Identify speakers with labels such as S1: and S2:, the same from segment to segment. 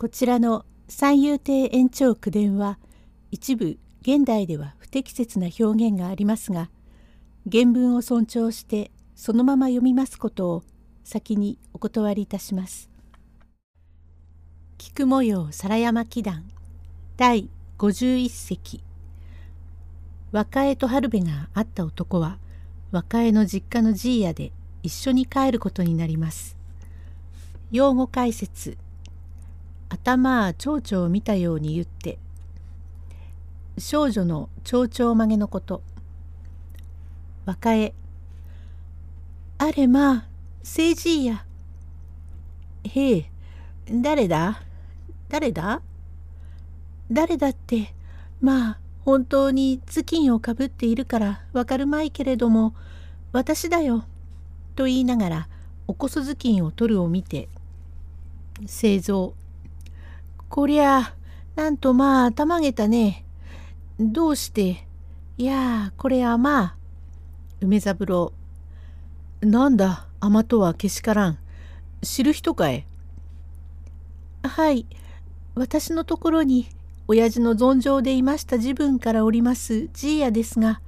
S1: こちらの三遊亭延長九伝は一部現代では不適切な表現がありますが原文を尊重してそのまま読みますことを先にお断りいたします。菊模様皿山祈願第51席若江と春部が会った男は若江の実家のじいやで一緒に帰ることになります。用語解説頭蝶々を見たように言って少女の蝶々曲げのこと。若江あれまあ政治や。へえ誰だ？誰だ？誰だってまあ本当に頭巾をかぶっているからわかるまいけれども私だよと言いながらおこそ頭巾を取るを見て製造こりゃあなんとまあたまげたね。どうして？いやあこれはまあ。梅三郎。なんだ？甘とはけしからん。知る人かえはい。私のところに親父の存上でいました自分からおりますじいやですが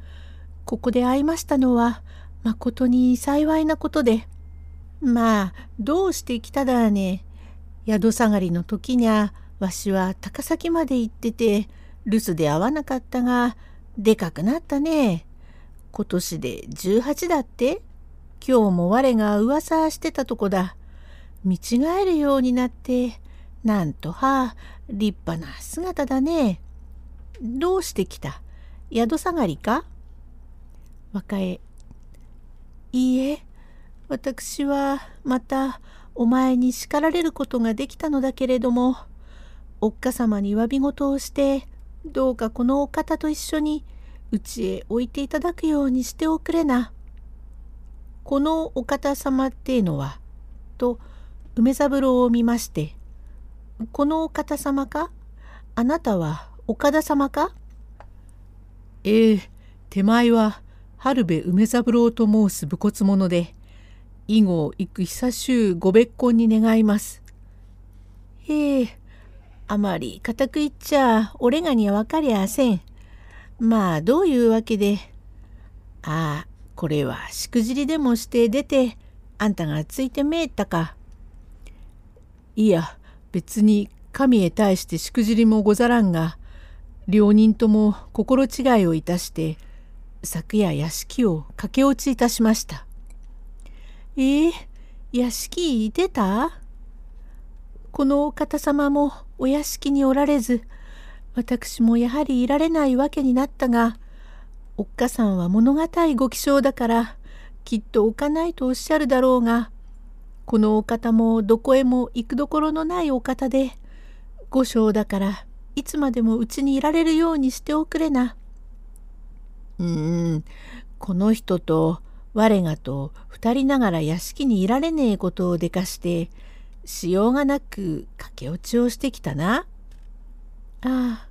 S1: ここで会いましたのはまことに幸いなことでまあどうして来ただね宿下がりの時にゃわしは高崎まで行ってて留守で会わなかったがでかくなったね。今年で18だって今日も我が噂してたとこだ。見違えるようになってなんとは立派な姿だね。どうして来た？宿下がりか？若江いいえ私はまたお前に叱られることができたのだけれどもおっかさまに詫び事をしてどうかこのお方と一緒にうちへ置いていただくようにしておくれな。このお方様っていうのは」と梅三郎を見まして「このお方様か？あなたは岡田様か?」ええ手前は春部梅三郎と申す武骨者で以後行く久しゅうご別婚に願います。へえあまり固く言っちゃ俺がには分かりゃせん。まあどういうわけで？ああこれはしくじりでもして出てあんたがついてめえったか。いや別に神へ対してしくじりもござらんが両人とも心違いをいたして昨夜屋敷を駆け落ちいたしました。えー、屋敷出た？このお方様もお屋敷におられず私もやはりいられないわけになったがおっかさんは物堅いご気性だからきっと置かないとおっしゃるだろうがこのお方もどこへも行くどころのないお方で五章だからいつまでもうちにいられるようにしておくれな。うーんこの人と我がと二人ながら屋敷にいられねえことをでかしてしようがなく駆け落ちをしてきたな。あ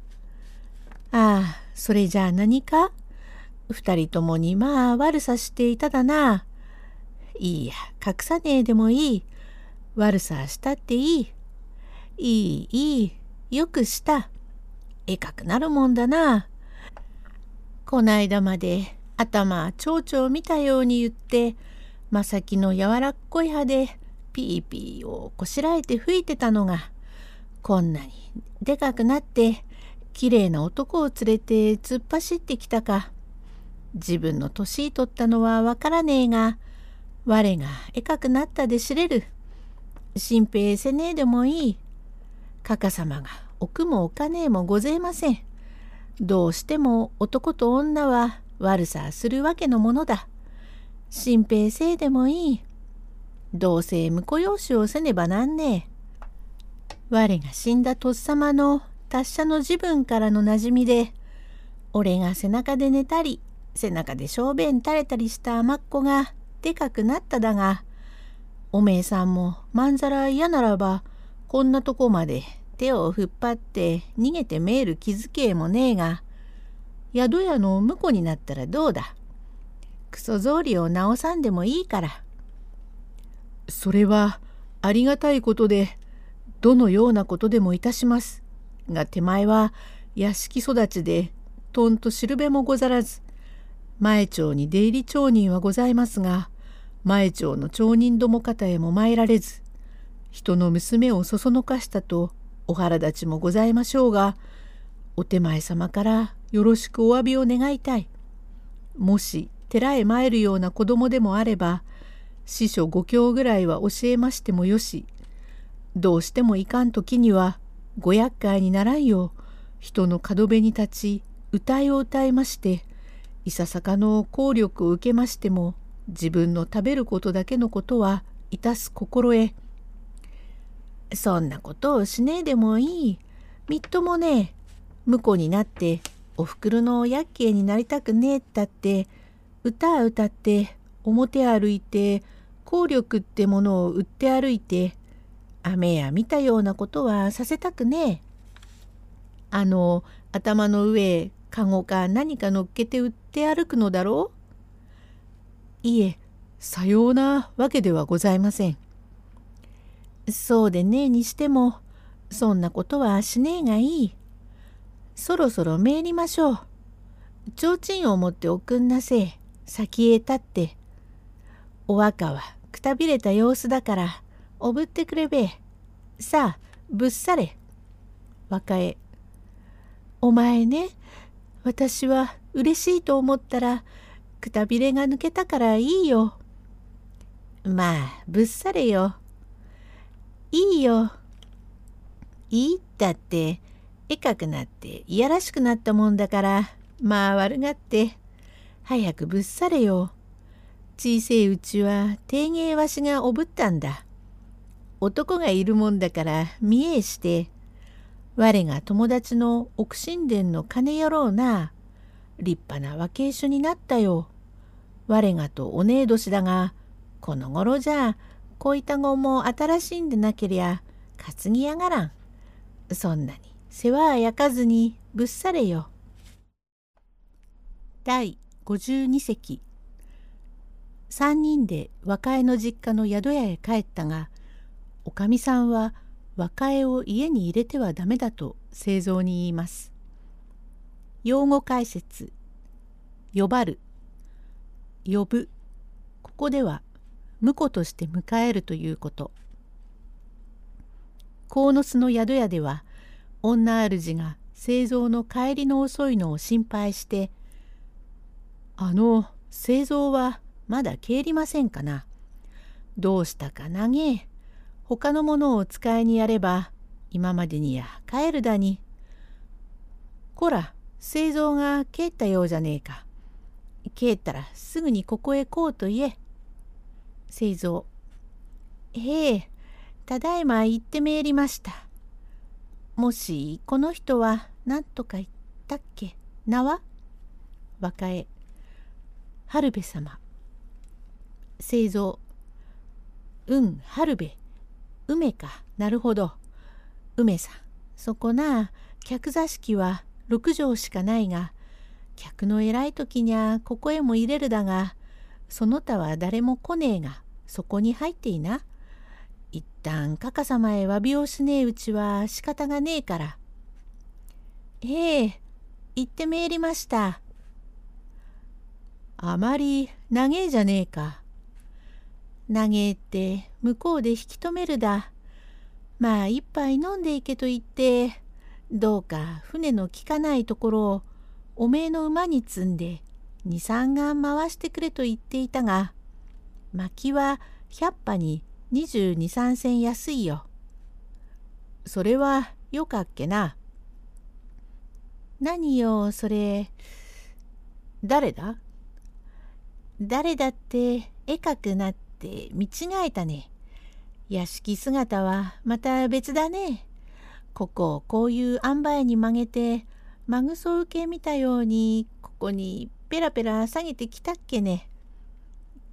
S1: あ、ああ、それじゃあ何か？二人ともにまあ悪さしていただな。いいや、隠さねえでもいい。悪さしたっていい。いい、いい、よくした。えかくなるもんだな。こないだまで頭蝶々見たように言って、まさきの柔らっこい歯でピーピーをこしらえて吹いてたのがこんなにでかくなってきれいな男を連れて突っ走ってきたか。自分の年取ったのはわからねえが我がえかくなったで知れる。心配せねえでもいい。かかさまが奥もお金もごぜえません。どうしても男と女は悪さするわけのものだ。心配せえでもいい。どうせ婿養子をせねばなんねえ。我が死んだとっさまの達者の自分からのなじみで、俺が背中で寝たり、背中で小便垂れたりした甘っ子がでかくなっただが、おめえさんもまんざら嫌ならば、こんなとこまで手を引っ張って逃げてめえる気づけえもねえが、宿屋の婿になったらどうだ。クソ草履を直さんでもいいから。
S2: それはありがたいことで
S1: どのようなことでもいたします。が手前は屋敷育ちでとんとしるべもござらず前町に出入り町人はございますが前町の町人ども方へも参られず人の娘をそそのかしたとお腹立ちもございましょうがお手前様からよろしくお詫びを願いたい。もし寺へ参るような子供でもあれば師匠五教ぐらいは教えましてもよしどうしてもいかん時にはご厄介にならんよう人の角辺に立ち歌いを歌いましていささかの効力を受けましても自分の食べることだけのことはいたす心得そんなことをしねえでもいい。みっともねえ婿になっておふくろのやっけいになりたくねえったって歌歌って表歩いて効力ってものを売って歩いて雨や見たようなことはさせたくねえ。あの頭の上へかごか何か乗っけて売って歩くのだろういえさようなわけではございません。そうでねえにしてもそんなことはしねえがいい。そろそろ参りましょう。提灯を持っておくんなせえ。先へ立って。お若はくたびれた様子だからおぶってくれべ。さあ、ぶっされ。若え。お前ね、私は嬉しいと思ったら、くたびれが抜けたからいいよ。まあ、ぶっされよ。いいよ。いいったって、えかくなっていやらしくなったもんだから、まあ悪がって、早くぶっされよ。小せいうちは定芸わしがおぶったんだ。男がいるもんだから見えして、我が友達の奥神殿の金やろうな。立派な若え書になったよ。我がとお姉年だが、この頃じゃ、こいたごも新しいんでなけりゃ、担ぎやがらん。そんなに世話は焼かずにぶっされよ。第52席3人で若江の実家の宿屋へ帰ったがおかみさんは若江を家に入れてはダメだと製造に言います。用語解説呼ばる呼ぶここでは婿として迎えるということ。鴻巣の宿屋では女主が製造の帰りの遅いのを心配して「あの製造はまだ帰りませんかな？どうしたかなげ？他のものをお使いにやれば今までにや帰るだに。こら製造が帰ったようじゃねえか。帰ったらすぐにここへ来うと言え。製造。へえ、ただいま行ってめえりました。もしこの人は何とか言ったっけ？名は？若江。春部様。製造。うん、春部。梅か。なるほど。梅さん。そこな、客座敷は6畳しかないが、客の偉い時にゃここへも入れるだが、その他は誰も来ねえが、そこに入っていな。一旦かか様へ詫びをしねえうちは仕方がねえから。ええ、行ってめえりました。あまり長えじゃねえか。長えって向こうで引き止めるだ。まあ一杯飲んでいけと言って、どうか船の効かないところをおめえの馬に積んで二三眼回してくれと言っていたが、薪は百羽に二十二三銭安いよ。それはよかっけな。何よ、それ。誰だ？誰だって絵描くなってって見違えたね。屋敷姿はまた別だね。ここをこういう塩梅に曲げて、マグソ受け見たように、ここにペラペラ下げてきたっけね。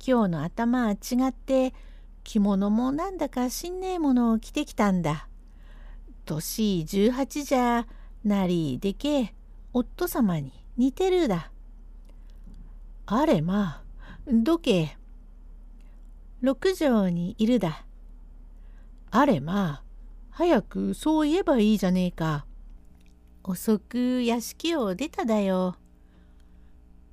S1: 今日の頭は違って、着物もなんだかしんねえものを着てきたんだ。年18じゃなりでけえ夫様に似てるだ。あれまあ、どけ。六畳にいるだ。あれまあ、早くそう言えばいいじゃねえか。遅く屋敷を出ただよ。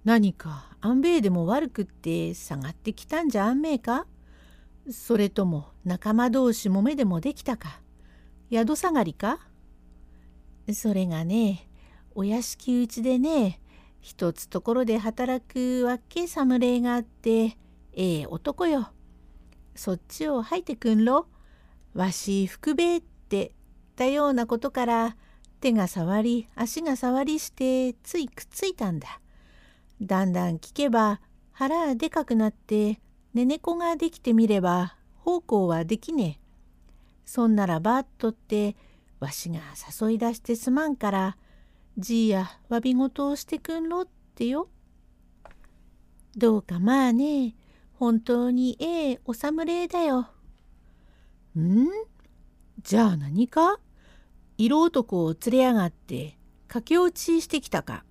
S1: 何か安兵衛でも悪くって下がってきたんじゃあんめえか？それとも仲間同士もめでもできたか？宿下がりか？それがねお屋敷うちでね一つところで働くわっけ侍があってええ男よ。そっちを吐いてくんろ。わし福兵衛ってたようなことから手が触り足が触りしてついくっついたんだ。だんだん聞けば腹でかくなって寝猫ができてみれば奉公はできねえ。そんならばっとってわしが誘い出してすまんからじいや詫び事をしてくんろってよ。どうかまあね本当にええお侍だよ。ん？じゃあ何か？色男を連れやがって駆け落ちしてきたか。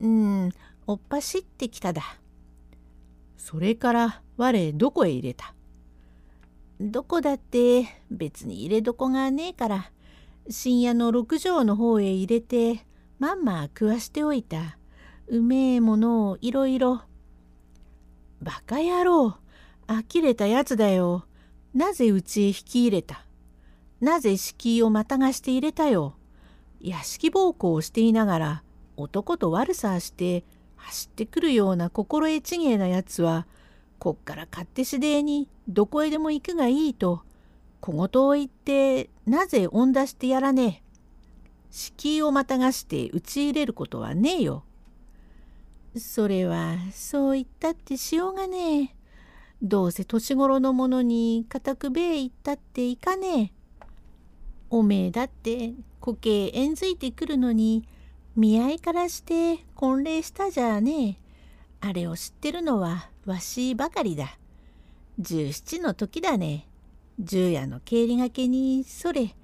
S1: うん、おっぱしってきただ。それから我どこへ入れた？どこだって別に入れどこがねえから深夜の六畳の方へ入れてまんま食わしておいたうめえものをいろいろ。バカ野郎呆れたやつだよ。なぜうちへ引き入れた？なぜ敷居をまたがして入れたよ？屋敷暴行をしていながら男と悪さして走ってくるような心得ちげえなやつはこっから勝手しでえにどこへでも行くがいいと小言を言ってなぜ恩出してやらねえ？敷居をまたがして打ち入れることはねえよ。それはそう言ったってしようがねえ。どうせ年頃の者に固くべえ言ったっていかねえ。おめえだって固形縁づいてくるのに見合いからして婚礼したじゃねえ。あれを知ってるのはわしばかりだ。十七の時だね。十夜の帰りがけにそれ、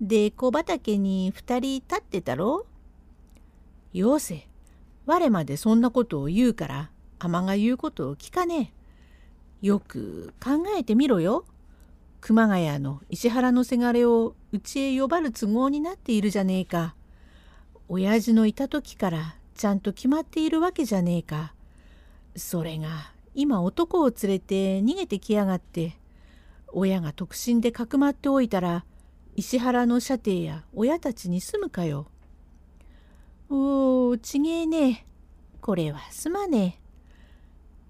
S1: で小畑に二人立ってたろよせ、我までそんなことを言うから尼が言うことを聞かねえ。よく考えてみろよ。熊谷の石原のせがれをうちへ呼ばる都合になっているじゃねえか。親父のいた時からちゃんと決まっているわけじゃねえか。それが今男を連れて逃げてきやがって親が特進でかくまっておいたら石原の舎弟や親たちに住むかよ。おおちげえねこれはすまね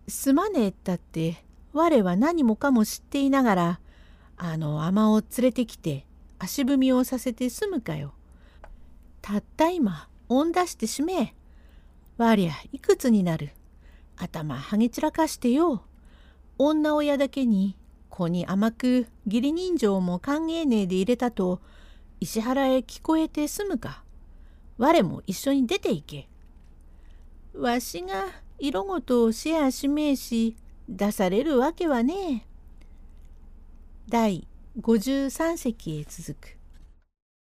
S1: え。すまねえったって我は何もかも知っていながらあの尼を連れてきて足踏みをさせて済むかよ。たった今恩出してしめえ。我りゃいくつになる。頭はげ散らかしてよ。女親だけに子に甘く義理人情も歓迎ねえで入れたと石原へ聞こえて済むか。我も一緒に出て行け。わしが色ごとをシェアしめえし出されるわけはねえ。第53席へ続く。